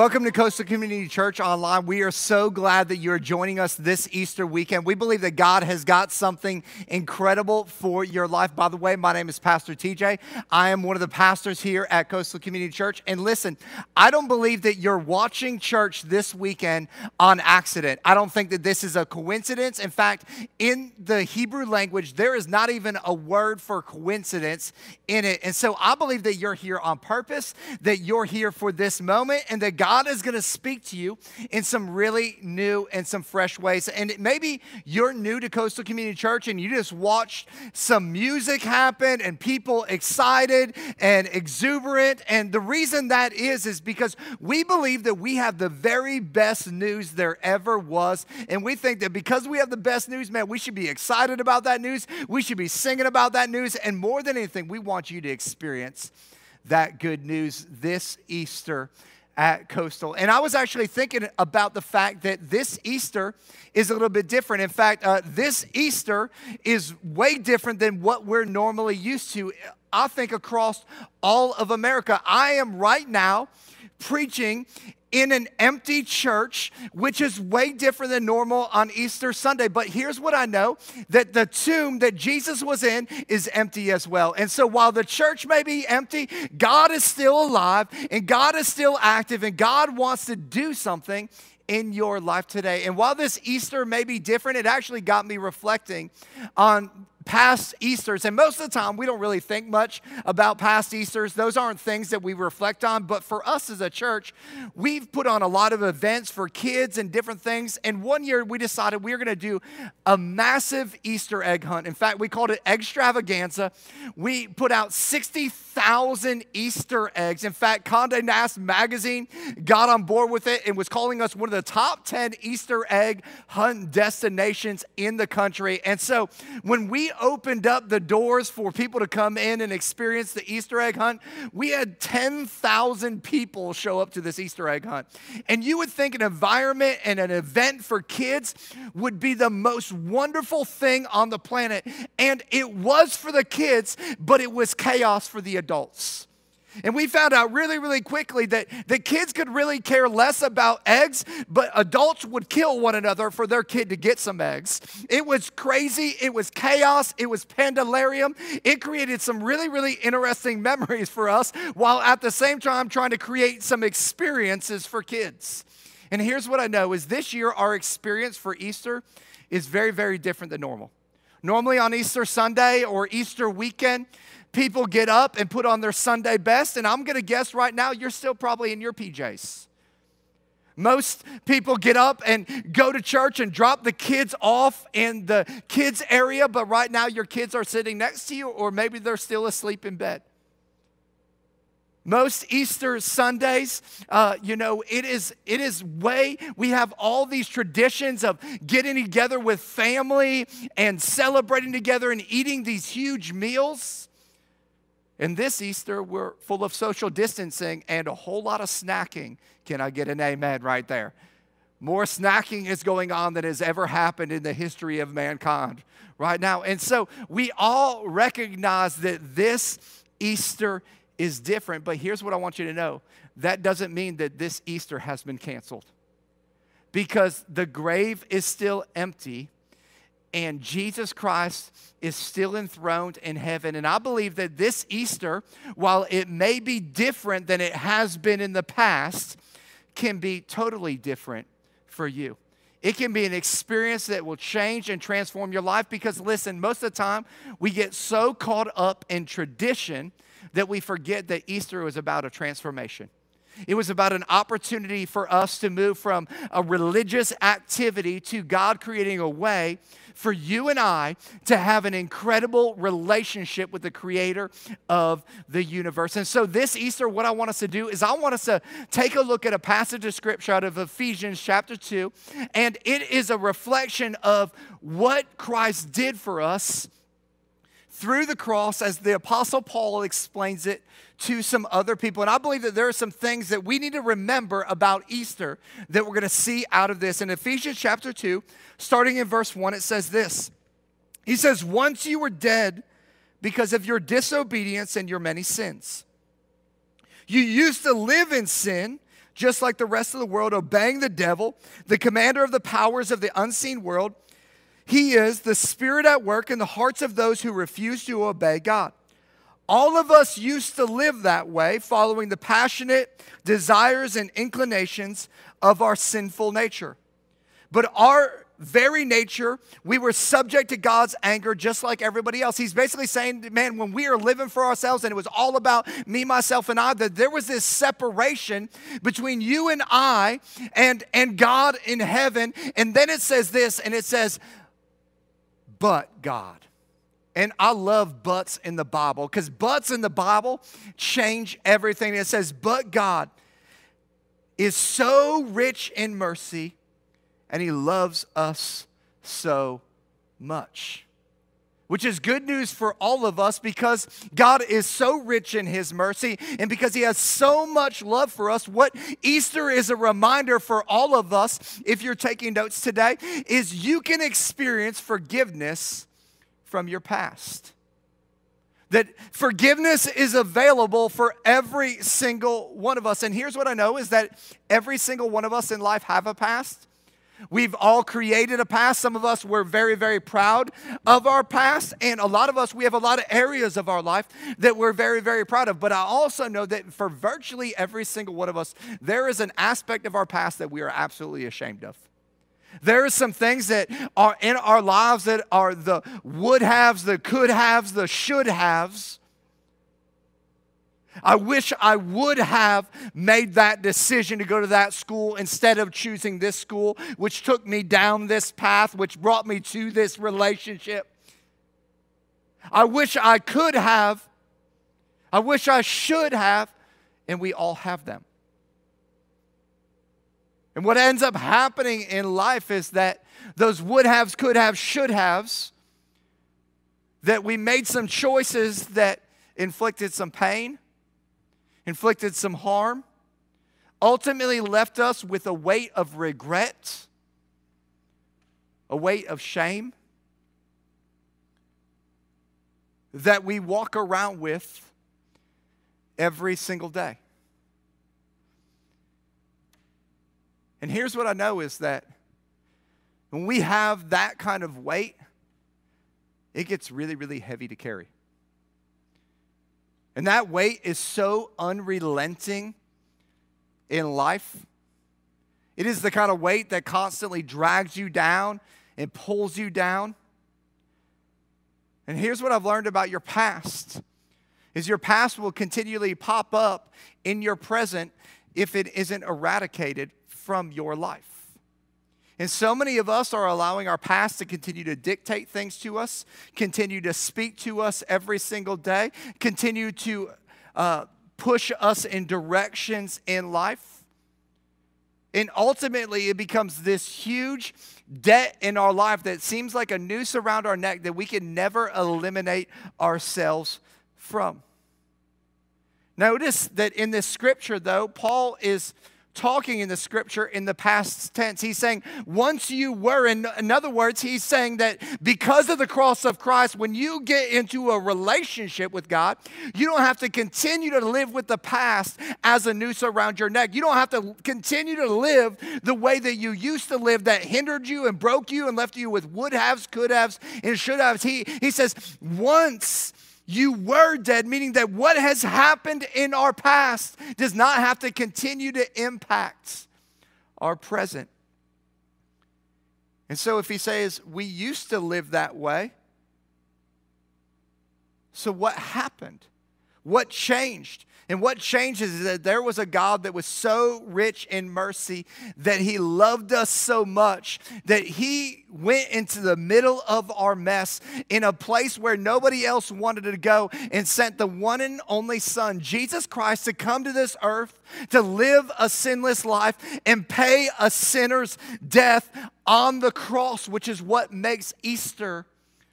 Welcome to Coastal Community Church Online. We are so glad that you're joining us this Easter weekend. We believe that God has got something incredible for your life. By the way, my name is Pastor TJ. I am one of the pastors here at Coastal Community Church. And listen, I don't believe that you're watching church this weekend on accident. I don't think that this is a coincidence. In fact, in the Hebrew language, there is not even a word for coincidence in it. And so I believe that you're here on purpose, that you're here for this moment, and that God is going to speak to you in some really new and some fresh ways. And maybe you're new to Coastal Community Church and you just watched some music happen and people excited and exuberant. And the reason that is, is because we believe that we have the very best news there ever was. And we think that because we have the best news, man, we should be excited about that news. We should be singing about that news. And more than anything, we want you to experience that good news this Easter at Coastal. And I was actually thinking about the fact that this Easter is a little bit different. In fact, uh, this Easter is way different than what we're normally used to, I think, across all of America. I am right now preaching in an empty church, which is way different than normal on Easter Sunday. But here's what I know that the tomb that Jesus was in is empty as well. And so while the church may be empty, God is still alive and God is still active and God wants to do something in your life today. And while this Easter may be different, it actually got me reflecting on past Easters, and most of the time we don't really think much about past Easters. Those aren't things that we reflect on. But for us as a church, we've put on a lot of events for kids and different things. And one year we decided we were going to do a massive Easter egg hunt. In fact, we called it Extravaganza. We put out 60,000 Easter eggs. In fact, Conde Nast magazine got on board with it and was calling us one of the top 10 Easter egg hunt destinations in the country. And so when we opened up the doors for people to come in and experience the Easter egg hunt, we had 10,000 people show up to this Easter egg hunt. And you would think an environment and an event for kids would be the most wonderful thing on the planet. And it was for the kids, but it was chaos for the adults. And we found out really, really quickly that the kids could really care less about eggs, but adults would kill one another for their kid to get some eggs. It was crazy. It was chaos. It was pandalarium. It created some really, really interesting memories for us while at the same time trying to create some experiences for kids. And here's what I know is this year our experience for Easter is very, very different than normal. Normally on Easter Sunday or Easter weekend, people get up and put on their Sunday best, and I'm gonna guess right now you're still probably in your PJs. Most people get up and go to church and drop the kids off in the kids' area, but right now your kids are sitting next to you, or maybe they're still asleep in bed. Most Easter Sundays, uh, you know, it is it is way we have all these traditions of getting together with family and celebrating together and eating these huge meals. And this Easter, we're full of social distancing and a whole lot of snacking. Can I get an amen right there? More snacking is going on than has ever happened in the history of mankind right now. And so we all recognize that this Easter is different, but here's what I want you to know that doesn't mean that this Easter has been canceled because the grave is still empty and Jesus Christ is still enthroned in heaven. And I believe that this Easter, while it may be different than it has been in the past, can be totally different for you. It can be an experience that will change and transform your life because, listen, most of the time we get so caught up in tradition that we forget that Easter was about a transformation. It was about an opportunity for us to move from a religious activity to God creating a way for you and I to have an incredible relationship with the creator of the universe. And so, this Easter, what I want us to do is I want us to take a look at a passage of scripture out of Ephesians chapter 2, and it is a reflection of what Christ did for us through the cross as the Apostle Paul explains it to some other people. And I believe that there are some things that we need to remember about Easter that we're going to see out of this. In Ephesians chapter 2, starting in verse 1, it says this He says, Once you were dead because of your disobedience and your many sins, you used to live in sin just like the rest of the world, obeying the devil, the commander of the powers of the unseen world. He is the spirit at work in the hearts of those who refuse to obey God. All of us used to live that way, following the passionate desires and inclinations of our sinful nature. But our very nature, we were subject to God's anger just like everybody else. He's basically saying, man, when we are living for ourselves and it was all about me, myself, and I, that there was this separation between you and I and, and God in heaven. And then it says this, and it says, but God. And I love buts in the Bible because buts in the Bible change everything. It says, but God is so rich in mercy and he loves us so much. Which is good news for all of us because God is so rich in His mercy and because He has so much love for us. What Easter is a reminder for all of us, if you're taking notes today, is you can experience forgiveness from your past. That forgiveness is available for every single one of us. And here's what i know is that every single one of us in life have a past We've all created a past. Some of us were very, very proud of our past. And a lot of us, we have a lot of areas of our life that we're very, very proud of. But I also know that for virtually every single one of us, there is an aspect of our past that we are absolutely ashamed of. There are some things that are in our lives that are the would haves, the could haves, the should haves I wish I would have made that decision to go to that school instead of choosing this school, which took me down this path, which brought me to this relationship. I wish I could have. I wish I should have. And we all have them. And what ends up happening in life is that those would haves, could have, should haves, that we made some choices that inflicted some pain inflicted some harm, ultimately left us with a weight of regret, a weight of shame that we walk around with every single day. And here's what I know is that when we have that kind of weight, it gets really, really heavy to carry. And that weight is so unrelenting in life. It is the kind of weight that constantly drags you down and pulls you down. And here's what I've learned about your past is your past will continually pop up in your present if it isn't eradicated from your life. And so many of us are allowing our past to continue to dictate things to us, continue to speak to us every single day, continue to uh, push us in directions in life. And ultimately, it becomes this huge debt in our life that seems like a noose around our neck that we can never eliminate ourselves from. Notice that in this scripture, though, Paul is talking in the scripture in the past tense. He's saying, once you were, in, in other words, he's saying that because of the cross of Christ, when you get into a relationship with God, you don't have to continue to live with the past as a noose around your neck. You don't have to continue to live the way that you used to live that hindered you and broke you and left you with would haves, could haves, and should haves. He, he says, once you were dead, meaning that what has happened in our past does not have to continue to impact our present. And so, if he says, We used to live that way, so what happened? What changed? And what changes is that there was a God that was so rich in mercy that he loved us so much that he went into the middle of our mess in a place where nobody else wanted to go and sent the one and only Son, Jesus Christ, to come to this earth to live a sinless life and pay a sinner's death on the cross, which is what makes Easter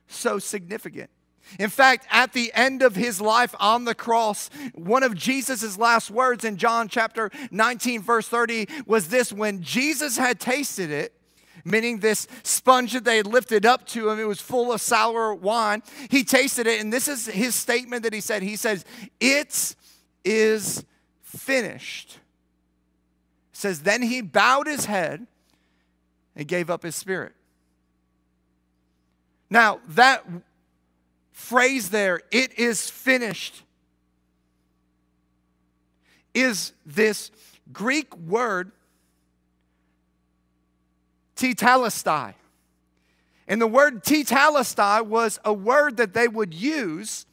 so significant. In fact, at the end of his life on the cross, one of Jesus' last words in John chapter 19, verse 30 was this when Jesus had tasted it, meaning this sponge that they had lifted up to him, it was full of sour wine. He tasted it, and this is his statement that he said. He says, It is finished. says, Then he bowed his head and gave up his spirit. Now, that phrase there, it is finished, is this Greek word, tetelestai. And the word tetelestai was a word that they would use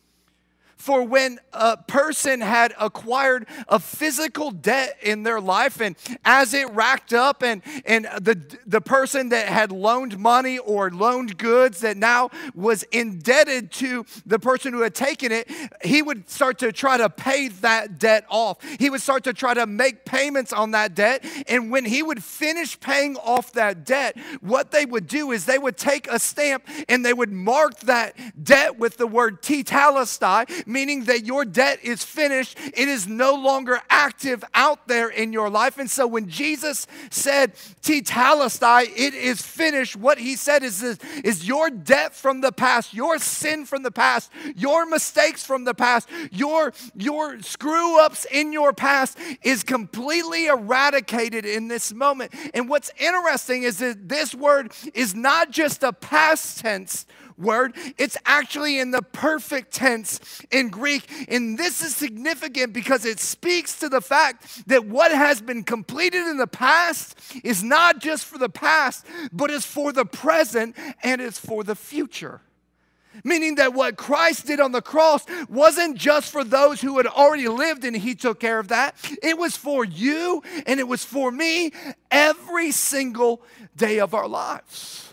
for when a person had acquired a physical debt in their life and as it racked up and, and the, the person that had loaned money or loaned goods that now was indebted to the person who had taken it he would start to try to pay that debt off. He would start to try to make payments on that debt. And when he would finish paying off that debt what they would do is they would take a stamp and they would mark that debt with the word tetelestai meaning that your debt is finished. It is no longer active out there in your life. And so when Jesus said, Tetelestai, it is finished, what he said is, this, is your debt from the past, your sin from the past, your mistakes from the past, your, your screw ups in your past is completely eradicated in this moment. And what's interesting is that this word is not just a past tense word. It's actually in the perfect tense in Greek. And this is significant because it speaks to the fact that what has been completed in the past is not just for the past, but is for the present and is for the future. Meaning that what Christ did on the cross wasn't just for those who had already lived and He took care of that. It was for you and it was for me every single day of our lives.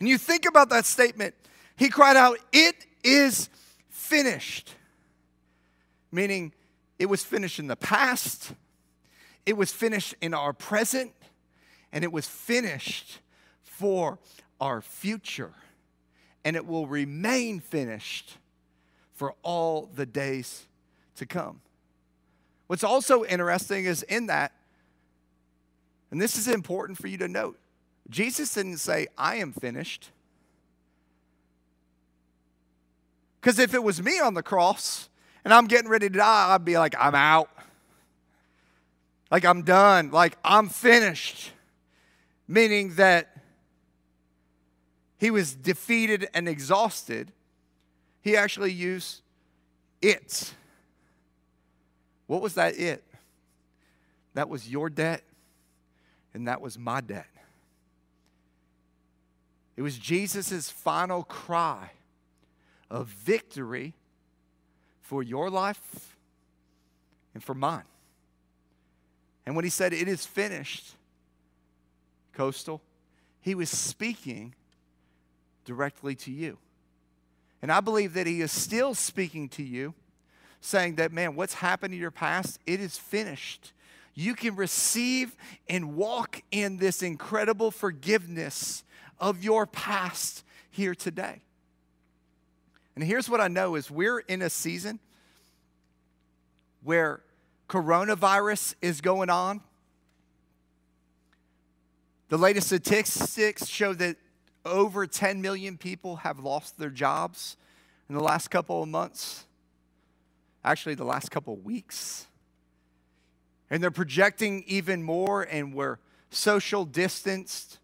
And you think about that statement, he cried out, It is finished. Meaning, it was finished in the past, it was finished in our present, and it was finished for our future. And it will remain finished for all the days to come. What's also interesting is in that, and this is important for you to note, Jesus didn't say, I am finished. Because if it was me on the cross and I'm getting ready to die, I'd be like, I'm out. Like, I'm done. Like, I'm finished. Meaning that he was defeated and exhausted. He actually used it. What was that it? That was your debt, and that was my debt. It was Jesus' final cry of victory for your life and for mine. And when he said, It is finished, Coastal, he was speaking directly to you. And I believe that he is still speaking to you, saying that, man, what's happened in your past, it is finished. You can receive and walk in this incredible forgiveness of your past here today. And here's what I know is we're in a season where coronavirus is going on. The latest statistics show that over 10 million people have lost their jobs in the last couple of months. Actually, the last couple of weeks. And they're projecting even more, and we're social distanced.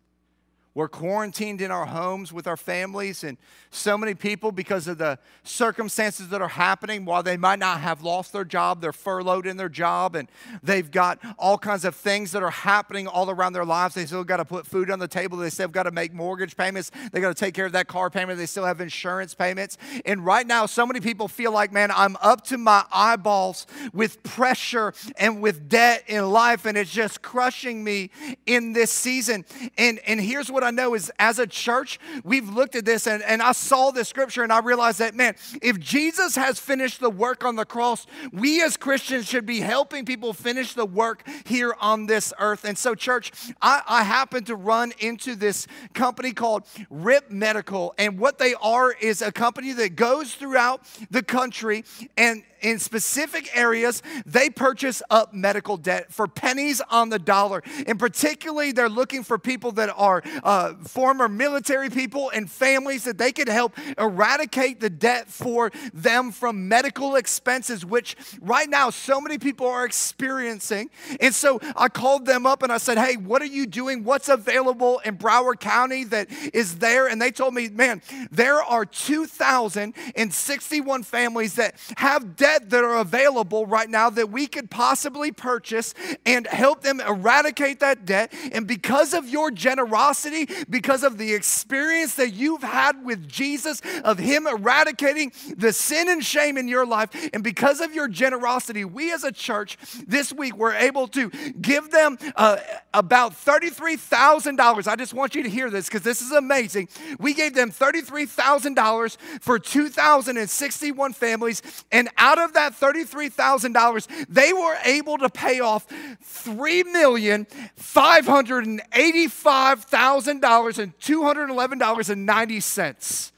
We're quarantined in our homes with our families, and so many people, because of the circumstances that are happening, while they might not have lost their job, they're furloughed in their job, and they've got all kinds of things that are happening all around their lives. They still got to put food on the table. They still got to make mortgage payments. They got to take care of that car payment. They still have insurance payments. And right now, so many people feel like, man, I'm up to my eyeballs with pressure and with debt in life, and it's just crushing me in this season. And, and here's what I know is as a church, we've looked at this and, and I saw this scripture and I realized that, man, if Jesus has finished the work on the cross, we as Christians should be helping people finish the work here on this earth. And so, church, I, I happen to run into this company called RIP Medical. And what they are is a company that goes throughout the country and in specific areas, they purchase up medical debt for pennies on the dollar. And particularly, they're looking for people that are uh, former military people and families that they could help eradicate the debt for them from medical expenses, which right now so many people are experiencing. And so I called them up and I said, Hey, what are you doing? What's available in Broward County that is there? And they told me, Man, there are 2,061 families that have debt that are available right now that we could possibly purchase and help them eradicate that debt. And because of your generosity, because of the experience that you've had with Jesus, of Him eradicating the sin and shame in your life, and because of your generosity, we as a church this week were able to give them uh, about $33,000. I just want you to hear this because this is amazing. We gave them $33,000 for 2,061 families, and out of that $33,000, they were able to pay off $3,585,000 and $211.90.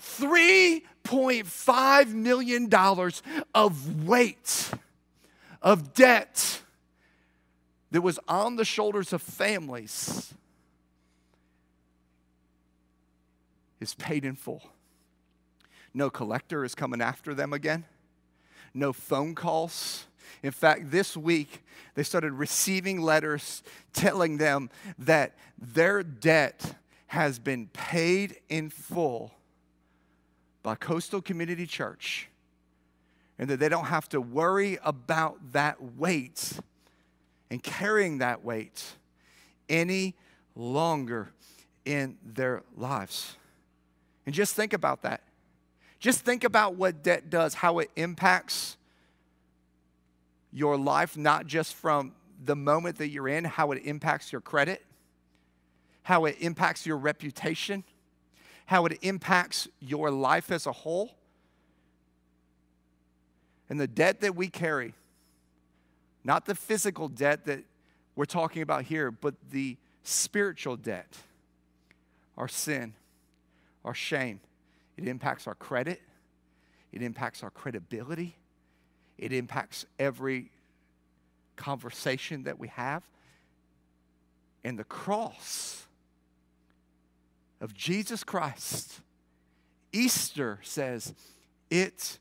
$3.5 million of weight of debt that was on the shoulders of families is paid in full. No collector is coming after them again. No phone calls. In fact, this week, they started receiving letters telling them that their debt has been paid in full by Coastal Community Church and that they don't have to worry about that weight and carrying that weight any longer in their lives. And just think about that. Just think about what debt does, how it impacts your life, not just from the moment that you're in, how it impacts your credit, how it impacts your reputation, how it impacts your life as a whole. And the debt that we carry, not the physical debt that we're talking about here, but the spiritual debt, our sin, our shame. It impacts our credit, it impacts our credibility, it impacts every conversation that we have. And the cross of Jesus Christ, Easter says, It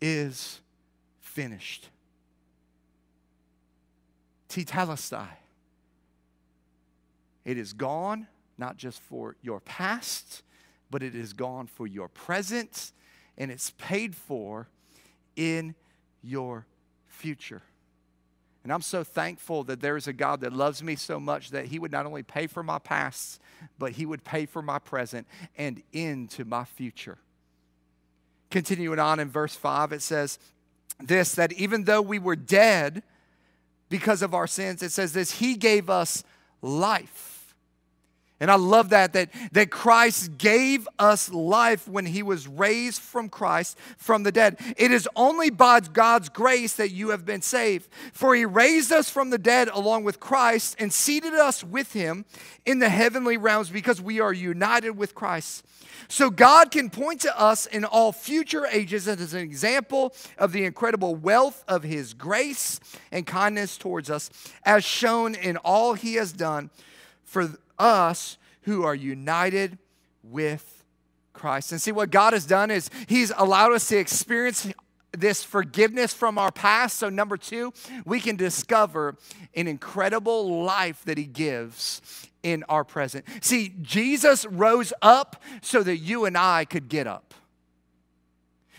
is finished. Tetelestai. It is gone, not just for your past, but it is gone for your present, and it's paid for in your future. And I'm so thankful that there is a God that loves me so much that He would not only pay for my past, but He would pay for my present and into my future. Continuing on in verse 5, it says, this that even though we were dead because of our sins, it says this, He gave us life. And I love that, that, that Christ gave us life when he was raised from Christ from the dead. It is only by God's grace that you have been saved. For he raised us from the dead along with Christ and seated us with him in the heavenly realms because we are united with Christ. So God can point to us in all future ages as an example of the incredible wealth of his grace and kindness towards us, as shown in all he has done for us who are united with Christ. And see, what God has done is He's allowed us to experience this forgiveness from our past. So, number two, we can discover an incredible life that He gives in our present. See, Jesus rose up so that you and I could get up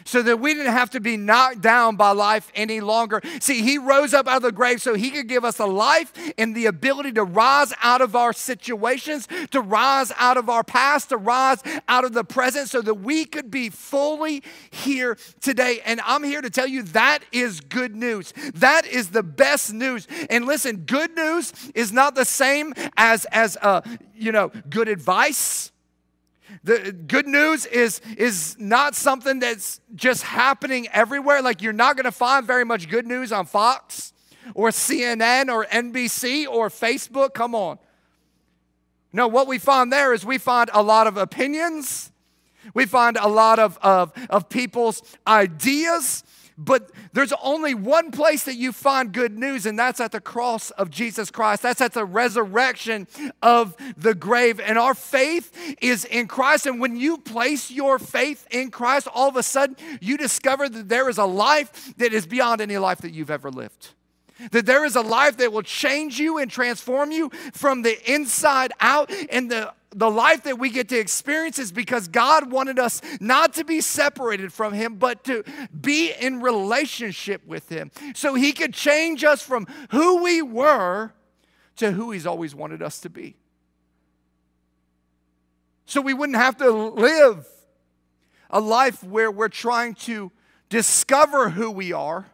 so that we didn't have to be knocked down by life any longer. See, He rose up out of the grave so He could give us a life and the ability to rise out of our situations, to rise out of our past, to rise out of the present, so that we could be fully here today. And I'm here to tell you that is good news. That is the best news. And listen, good news is not the same as, as uh, you know, good advice the good news is, is not something that's just happening everywhere. Like you're not going to find very much good news on Fox or CNN or NBC or Facebook. Come on. No, what we find there is we find a lot of opinions. We find a lot of, of, of people's ideas But there's only one place that you find good news, and that's at the cross of Jesus Christ. That's at the resurrection of the grave. And our faith is in Christ. And when you place your faith in Christ, all of a sudden you discover that there is a life that is beyond any life that you've ever lived. That there is a life that will change you and transform you from the inside out. And the, the life that we get to experience is because God wanted us not to be separated from Him, but to be in relationship with Him. So He could change us from who we were to who He's always wanted us to be. So we wouldn't have to live a life where we're trying to discover who we are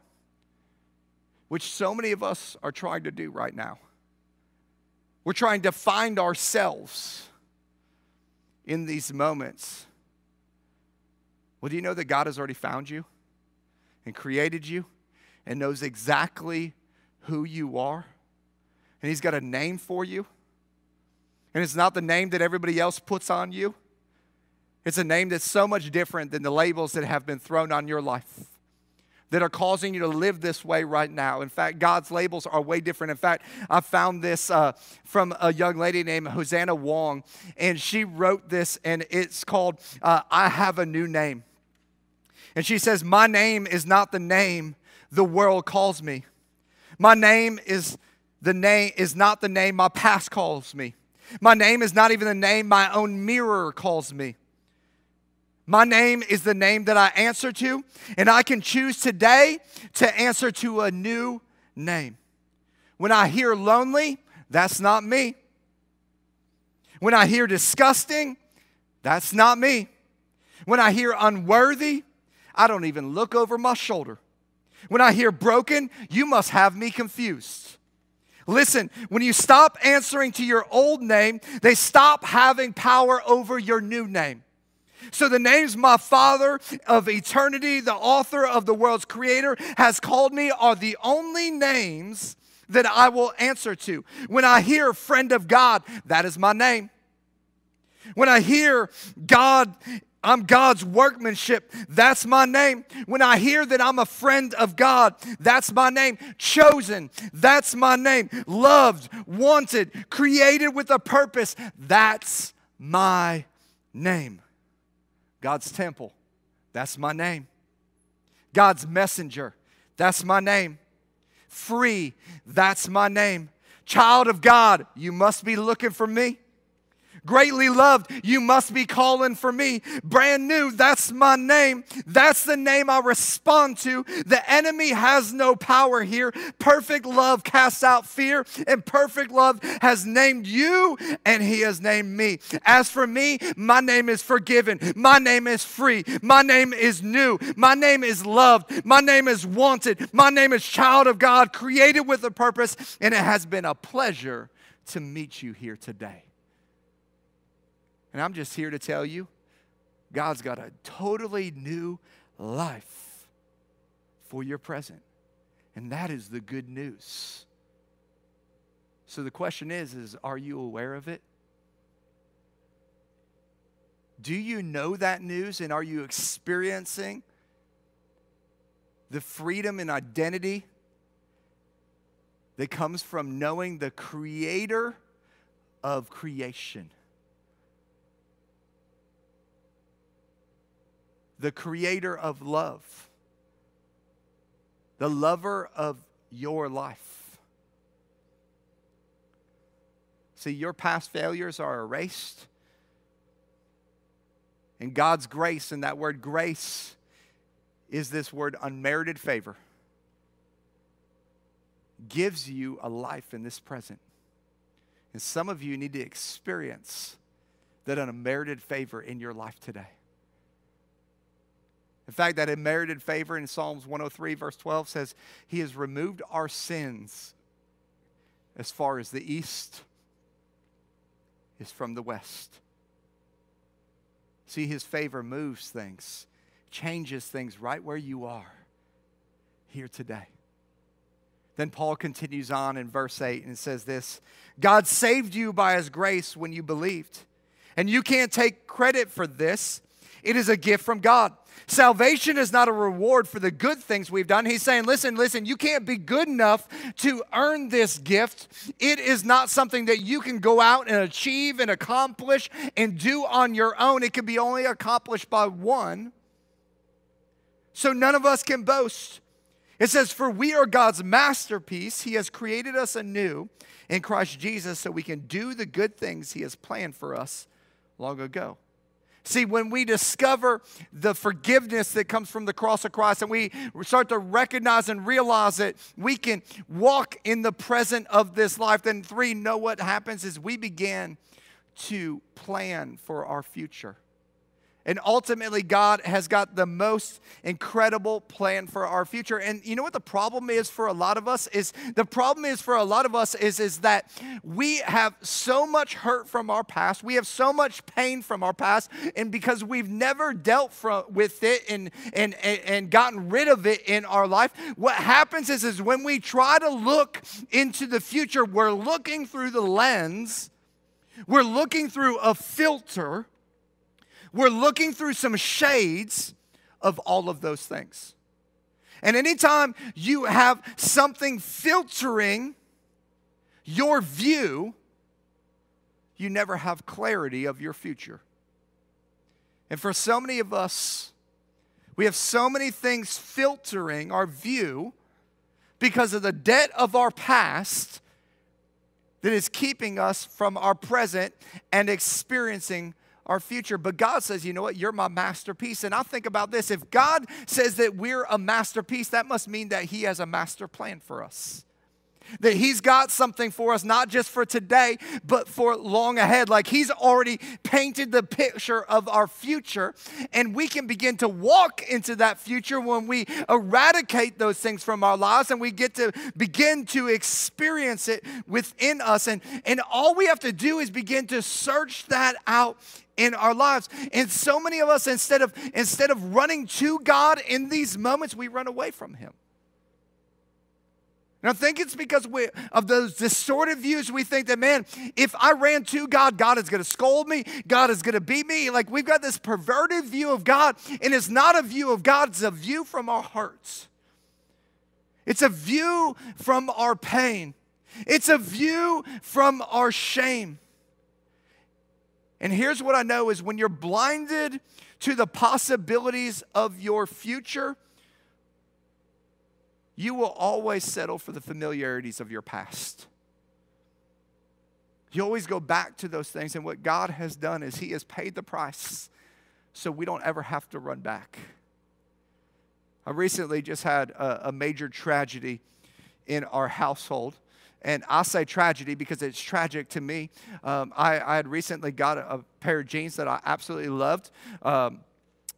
which so many of us are trying to do right now. We're trying to find ourselves in these moments. Well, do you know that God has already found you and created you and knows exactly who you are? And He's got a name for you. And it's not the name that everybody else puts on you, it's a name that's so much different than the labels that have been thrown on your life that are causing you to live this way right now. In fact, God's labels are way different. In fact, I found this uh, from a young lady named Hosanna Wong, and she wrote this, and it's called uh, I Have a New Name. And she says, My name is not the name the world calls me. My name is the name is not the name my past calls me. My name is not even the name my own mirror calls me. My name is the name that I answer to, and I can choose today to answer to a new name. When I hear lonely, that's not me. When I hear disgusting, that's not me. When I hear unworthy, I don't even look over my shoulder. When I hear broken, you must have me confused. Listen, when you stop answering to your old name, they stop having power over your new name. So the names my Father of eternity, the author of the world's creator, has called me are the only names that I will answer to. When I hear friend of God, that is my name. When I hear God, I'm God's workmanship, that's my name. When I hear that I'm a friend of God, that's my name. Chosen, that's my name. Loved, wanted, created with a purpose, that's my name. God's temple, that's my name. God's messenger, that's my name. Free, that's my name. Child of God, you must be looking for me greatly loved, you must be calling for me. Brand new, that's my name. That's the name I respond to. The enemy has no power here. Perfect love casts out fear, and perfect love has named you, and he has named me. As for me, my name is forgiven. My name is free. My name is new. My name is loved. My name is wanted. My name is child of God, created with a purpose, and it has been a pleasure to meet you here today. And I'm just here to tell you God's got a totally new life for your present. And that is the good news. So the question is is are you aware of it? Do you know that news and are you experiencing the freedom and identity that comes from knowing the creator of creation? The creator of love, the lover of your life. See, your past failures are erased. And God's grace, and that word grace is this word unmerited favor, gives you a life in this present. And some of you need to experience that unmerited favor in your life today. In fact, that unmerited favor in Psalms 103, verse 12 says, He has removed our sins as far as the east is from the west. See, His favor moves things, changes things right where you are here today. Then Paul continues on in verse 8 and says this God saved you by His grace when you believed. And you can't take credit for this. It is a gift from God. Salvation is not a reward for the good things we've done. He's saying, listen, listen, you can't be good enough to earn this gift. It is not something that you can go out and achieve and accomplish and do on your own. It can be only accomplished by one. So none of us can boast. It says, For we are God's masterpiece. He has created us anew in Christ Jesus so we can do the good things He has planned for us long ago. See, when we discover the forgiveness that comes from the cross of Christ and we start to recognize and realize that we can walk in the present of this life, then three, know what happens is we begin to plan for our future. And ultimately, God has got the most incredible plan for our future. And you know what the problem is for a lot of us is the problem is for a lot of us is, is that we have so much hurt from our past. We have so much pain from our past. And because we've never dealt from, with it and, and, and gotten rid of it in our life, what happens is, is when we try to look into the future, we're looking through the lens, we're looking through a filter we're looking through some shades of all of those things. And anytime you have something filtering your view, you never have clarity of your future. And for so many of us, we have so many things filtering our view because of the debt of our past that is keeping us from our present and experiencing our future. But God says, you know what? You're my masterpiece. And I think about this if God says that we're a masterpiece, that must mean that He has a master plan for us. That he's got something for us, not just for today, but for long ahead. Like he's already painted the picture of our future, and we can begin to walk into that future when we eradicate those things from our lives and we get to begin to experience it within us. And, and all we have to do is begin to search that out in our lives. And so many of us, instead of instead of running to God in these moments, we run away from Him. And I think it's because we, of those distorted views. We think that, man, if I ran to God, God is going to scold me, God is going to beat me. Like we've got this perverted view of God, and it's not a view of God, it's a view from our hearts. It's a view from our pain, it's a view from our shame. And here's what I know is when you're blinded to the possibilities of your future, you will always settle for the familiarities of your past. You always go back to those things. And what God has done is He has paid the price so we don't ever have to run back. I recently just had a, a major tragedy in our household. And I say tragedy because it's tragic to me. Um, I, I, had recently got a, a, pair of jeans that I absolutely loved. Um,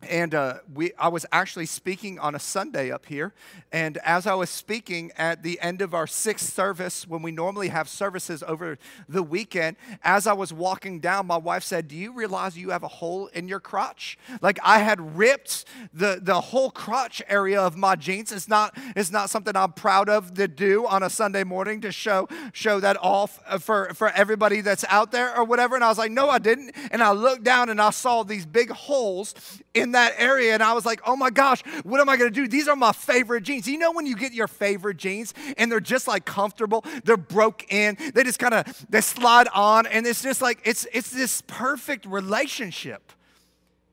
and uh, we, I was actually speaking on a Sunday up here. And as I was speaking at the end of our sixth service, when we normally have services over the weekend, as I was walking down, my wife said, Do you realize you have a hole in your crotch? Like I had ripped the, the whole crotch area of my jeans. It's not, it's not something I'm proud of to do on a Sunday morning to show, show that off for, for everybody that's out there or whatever. And I was like, No, I didn't. And I looked down and I saw these big holes in that area and I was like, oh my gosh, what am I gonna do? These are my favorite jeans. You know when you get your favorite jeans and they're just like comfortable, they're broke in, they just kind of they slide on, and it's just like it's it's this perfect relationship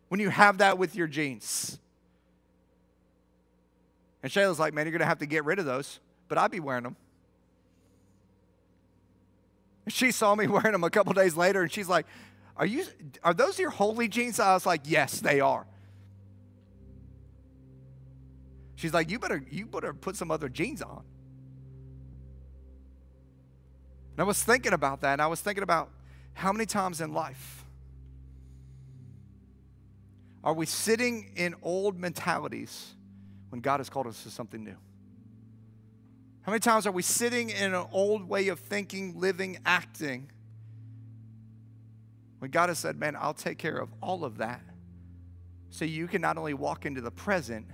when you have that with your jeans. And Shayla's like, man, you're gonna have to get rid of those, but I'd be wearing them. She saw me wearing them a couple days later, and she's like, are you are those your holy jeans? I was like, yes, they are. She's like, you better, you better put some other jeans on. And I was thinking about that, and I was thinking about how many times in life are we sitting in old mentalities when God has called us to something new? How many times are we sitting in an old way of thinking, living, acting? When God has said, Man, I'll take care of all of that. So you can not only walk into the present,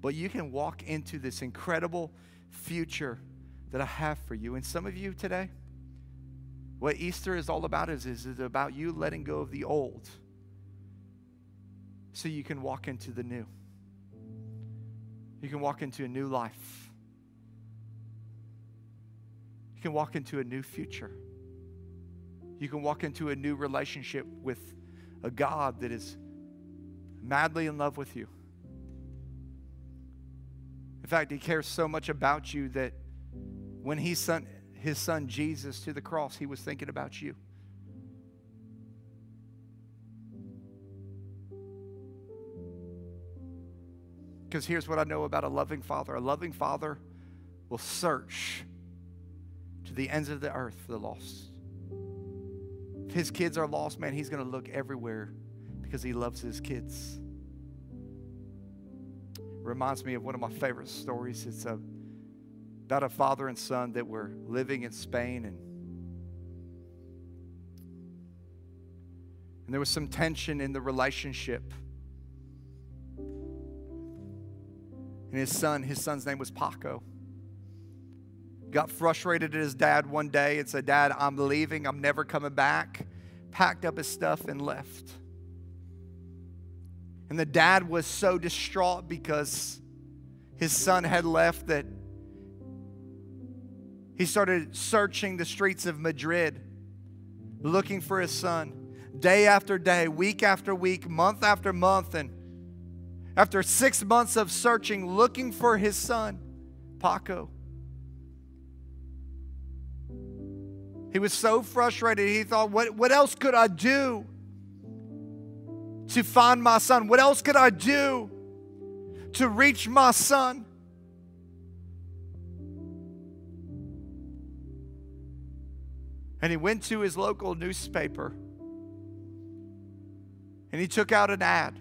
but you can walk into this incredible future that I have for you. And some of you today, what Easter is all about is, is it about you letting go of the old so you can walk into the new. You can walk into a new life. You can walk into a new future. You can walk into a new relationship with a God that is madly in love with you. In fact, He cares so much about you that when He sent His Son Jesus to the cross, He was thinking about you. Because here's what I know about a loving father a loving father will search to the ends of the earth for the lost. If his kids are lost, man, he's going to look everywhere because he loves his kids. Reminds me of one of my favorite stories. It's a, about a father and son that were living in Spain and and there was some tension in the relationship. And his son, his son's name was Paco. Got frustrated at his dad one day and said, Dad, I'm leaving. I'm never coming back. Packed up his stuff and left. And the dad was so distraught because his son had left that he started searching the streets of Madrid looking for his son day after day, week after week, month after month. And after six months of searching, looking for his son, Paco, he was so frustrated. He thought, what, what else could I do to find my son? What else could I do to reach my son? And he went to his local newspaper and he took out an ad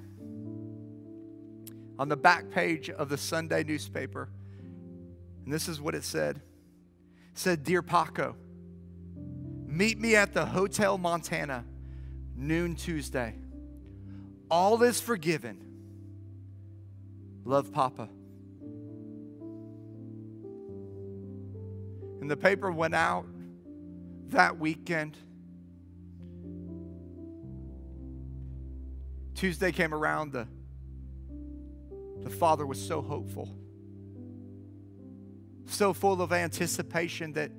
on the back page of the Sunday newspaper. And this is what it said. It said, Dear Paco, meet me at the Hotel Montana, noon Tuesday. All is forgiven. Love Papa. And the paper went out that weekend. Tuesday came around, the the father was so hopeful, so full of anticipation that,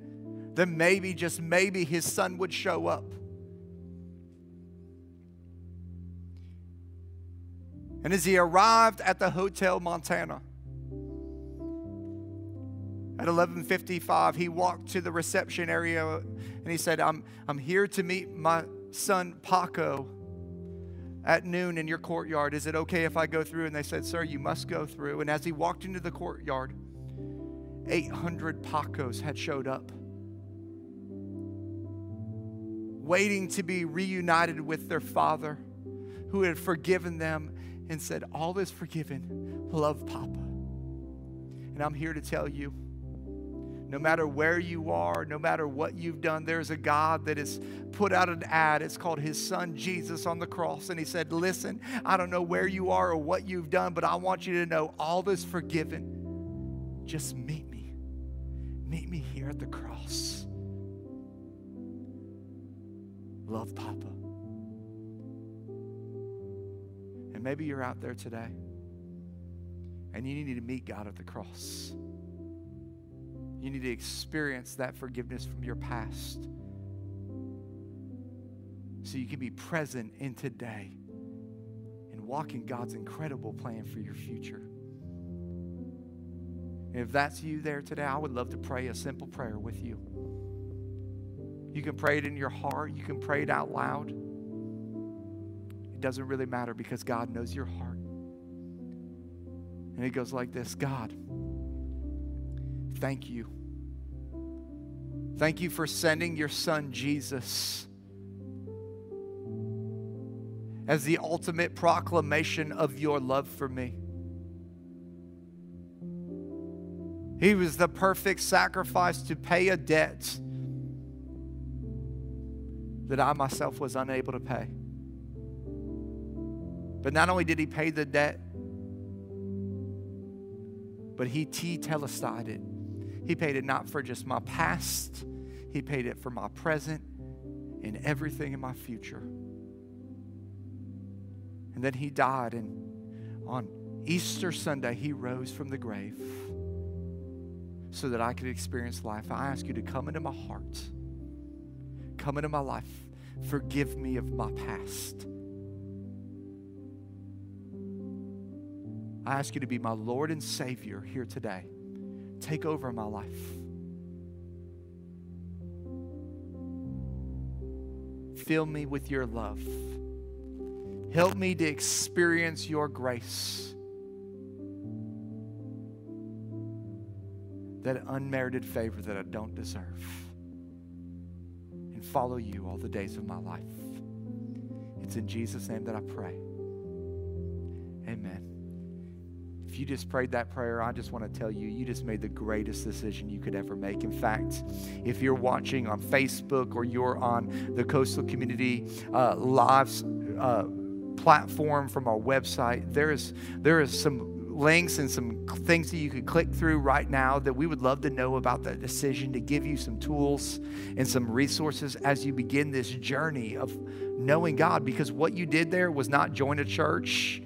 that maybe, just maybe, his son would show up. And as he arrived at the Hotel Montana, at 11:55 he walked to the reception area and he said I'm I'm here to meet my son Paco at noon in your courtyard. Is it okay if I go through? And they said, Sir, you must go through. And as he walked into the courtyard, 800 Pacos had showed up, waiting to be reunited with their father who had forgiven them and said, All is forgiven. Love Papa. And I'm here to tell you no matter where you are, no matter what you've done, there's a God that has put out an ad. It's called His Son Jesus on the cross. And He said, Listen, I don't know where you are or what you've done, but I want you to know all is forgiven. Just meet me. Meet me here at the cross. Love Papa. And maybe you're out there today and you need to meet God at the cross. You need to experience that forgiveness from your past so you can be present in today and walk in God's incredible plan for your future. And if that's you there today, I would love to pray a simple prayer with you. You can pray it in your heart, you can pray it out loud. It doesn't really matter because God knows your heart. And it goes like this God, thank you. Thank you for sending your son Jesus as the ultimate proclamation of your love for me. He was the perfect sacrifice to pay a debt that I myself was unable to pay. But not only did he pay the debt, but he tetelestai it he paid it not for just my past, He paid it for my present and everything in my future. And then he died, and on Easter Sunday, he rose from the grave so that I could experience life. I ask you to come into my heart, come into my life, forgive me of my past. I ask you to be my Lord and Savior here today. Take over my life. Fill me with your love. Help me to experience your grace. That unmerited favor that I don't deserve. And follow you all the days of my life. It's in Jesus' name that I pray. Amen. If you just prayed that prayer, I just want to tell you, you just made the greatest decision you could ever make. In fact, if you're watching on Facebook or you're on the Coastal Community uh, Lives uh, platform from our website, there is, there is some links and some things that you could click through right now that we would love to know about that decision to give you some tools and some resources as you begin this journey of knowing God. Because what you did there was not join a church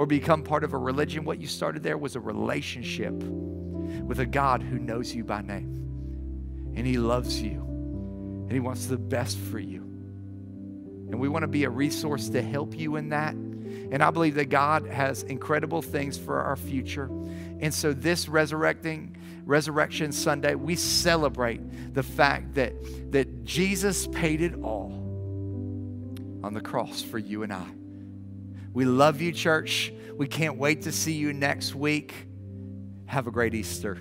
or become part of a religion. What you started there was a relationship with a God who knows you by name. And He loves you. And He wants the best for you. And we want to be a resource to help you in that. And I believe that God has incredible things for our future. And so this resurrecting resurrection Sunday, we celebrate the fact that, that Jesus paid it all on the cross for you and I. We love you, church. We can't wait to see you next week. Have a great Easter.